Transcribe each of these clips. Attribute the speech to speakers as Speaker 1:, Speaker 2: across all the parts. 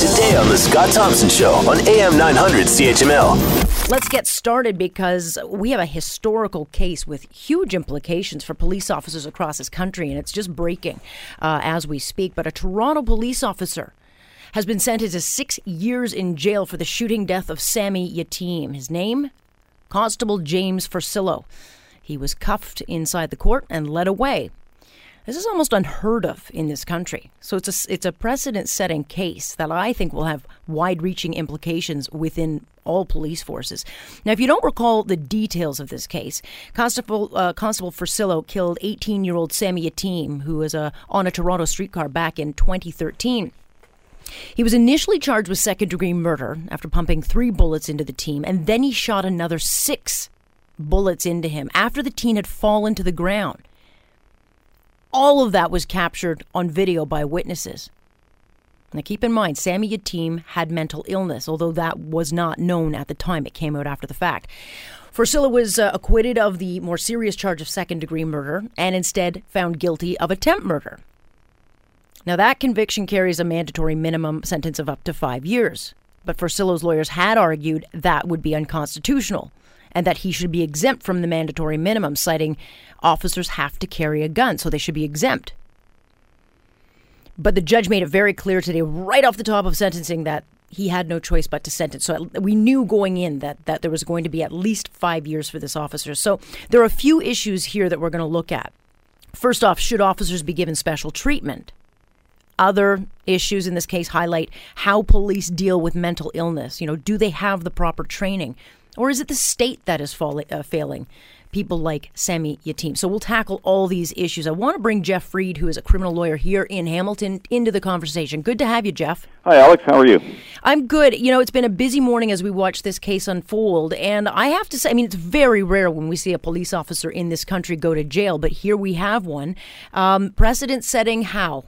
Speaker 1: today on The Scott Thompson Show on AM 900 CHML.
Speaker 2: Let's get started because we have a historical case with huge implications for police officers across this country, and it's just breaking uh, as we speak. But a Toronto police officer has been sentenced to six years in jail for the shooting death of Sammy Yatim. His name? Constable James Forcillo. He was cuffed inside the court and led away. This is almost unheard of in this country. So it's a, it's a precedent setting case that I think will have wide reaching implications within all police forces. Now, if you don't recall the details of this case, Constable, uh, Constable Forcillo killed 18 year old Sammy Yatim, who was uh, on a Toronto streetcar back in 2013. He was initially charged with second degree murder after pumping three bullets into the team, and then he shot another six bullets into him after the teen had fallen to the ground. All of that was captured on video by witnesses. Now, keep in mind, Sammy Yatim had mental illness, although that was not known at the time. It came out after the fact. Forcillo was uh, acquitted of the more serious charge of second degree murder and instead found guilty of attempt murder. Now, that conviction carries a mandatory minimum sentence of up to five years. But Forcillo's lawyers had argued that would be unconstitutional and that he should be exempt from the mandatory minimum, citing officers have to carry a gun, so they should be exempt. But the judge made it very clear today, right off the top of sentencing, that he had no choice but to sentence. So we knew going in that, that there was going to be at least five years for this officer. So there are a few issues here that we're going to look at. First off, should officers be given special treatment? Other issues in this case highlight how police deal with mental illness. You know, do they have the proper training? Or is it the state that is falling, uh, failing? People like Sammy Yatim. So we'll tackle all these issues. I want to bring Jeff Freed, who is a criminal lawyer here in Hamilton, into the conversation. Good to have you, Jeff.
Speaker 3: Hi, Alex. How are you?
Speaker 2: I'm good. You know, it's been a busy morning as we watch this case unfold. And I have to say, I mean, it's very rare when we see a police officer in this country go to jail, but here we have one. Um, precedent setting how?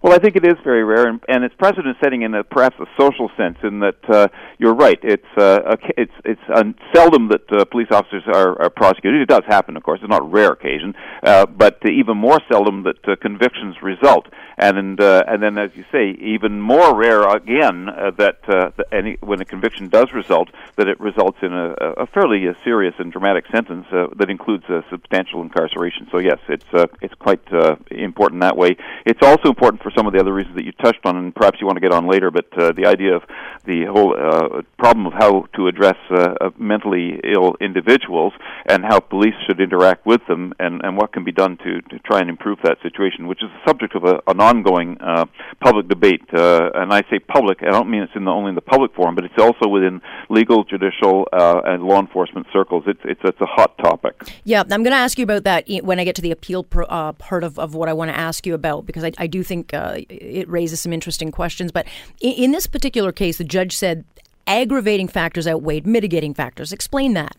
Speaker 3: Well, I think it is very rare, and, and it's precedent setting in a, perhaps a social sense. In that uh, you're right, it's uh, a, it's it's uh, seldom that uh, police officers are, are prosecuted. It does happen, of course. It's not a rare occasion, uh, but even more seldom that uh, convictions result. And and, uh, and then, as you say, even more rare again uh, that uh, any when a conviction does result, that it results in a, a fairly uh, serious and dramatic sentence uh, that includes uh, substantial incarceration. So yes, it's uh, it's quite uh, important that way. It's also important for for some of the other reasons that you touched on, and perhaps you want to get on later. But uh, the idea of the whole uh, problem of how to address uh, uh, mentally ill individuals and how police should interact with them, and, and what can be done to, to try and improve that situation, which is the subject of a, an ongoing uh, public debate. Uh, and I say public, I don't mean it's in the, only in the public forum, but it's also within legal, judicial, uh, and law enforcement circles. It's, it's, it's a hot topic.
Speaker 2: Yeah, I'm going to ask you about that when I get to the appeal pro, uh, part of, of what I want to ask you about, because I, I do think uh, it raises some interesting questions. But in, in this particular case, the judge said aggravating factors outweighed mitigating factors. Explain that.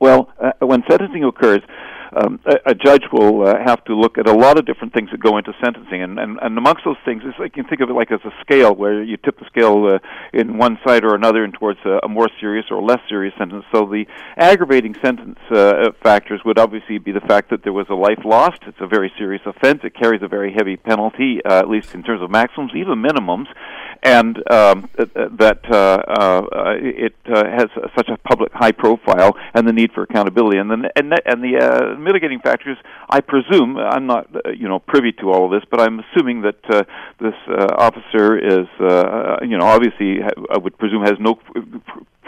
Speaker 3: Well, uh, when sentencing occurs, um, a, a judge will uh, have to look at a lot of different things that go into sentencing, and, and, and amongst those things, is like you can think of it like as a scale where you tip the scale uh, in one side or another and towards a, a more serious or less serious sentence. So the aggravating sentence uh, factors would obviously be the fact that there was a life lost. It's a very serious offense. It carries a very heavy penalty, uh, at least in terms of maximums, even minimums and um, that uh, uh, it uh, has such a public high profile and the need for accountability. And the and, and the mitigating factors I presume I'm not you know privy to all of this but I'm assuming that this officer is you know obviously I would presume has no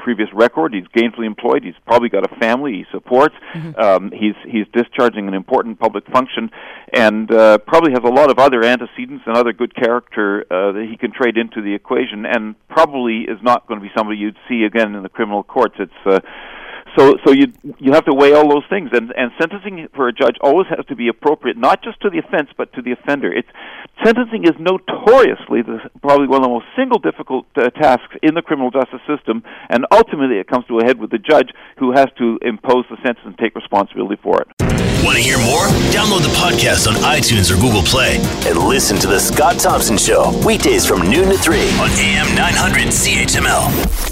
Speaker 3: previous record. He's gainfully employed. He's probably got a family he supports. Mm-hmm. Um, he's he's discharging an important public function, and uh, probably has a lot of other antecedents and other good character uh, that he can trade into the equation. And probably is not going to be somebody you'd see again in the criminal courts. It's uh, so, so you you have to weigh all those things, and and sentencing for a judge always has to be appropriate, not just to the offense, but to the offender. It's sentencing is notoriously the, probably one of the most single difficult uh, tasks in the criminal justice system, and ultimately it comes to a head with the judge who has to impose the sentence and take responsibility for it.
Speaker 1: Want to hear more? Download the podcast on iTunes or Google Play and listen to the Scott Thompson Show weekdays from noon to three on AM 900 CHML.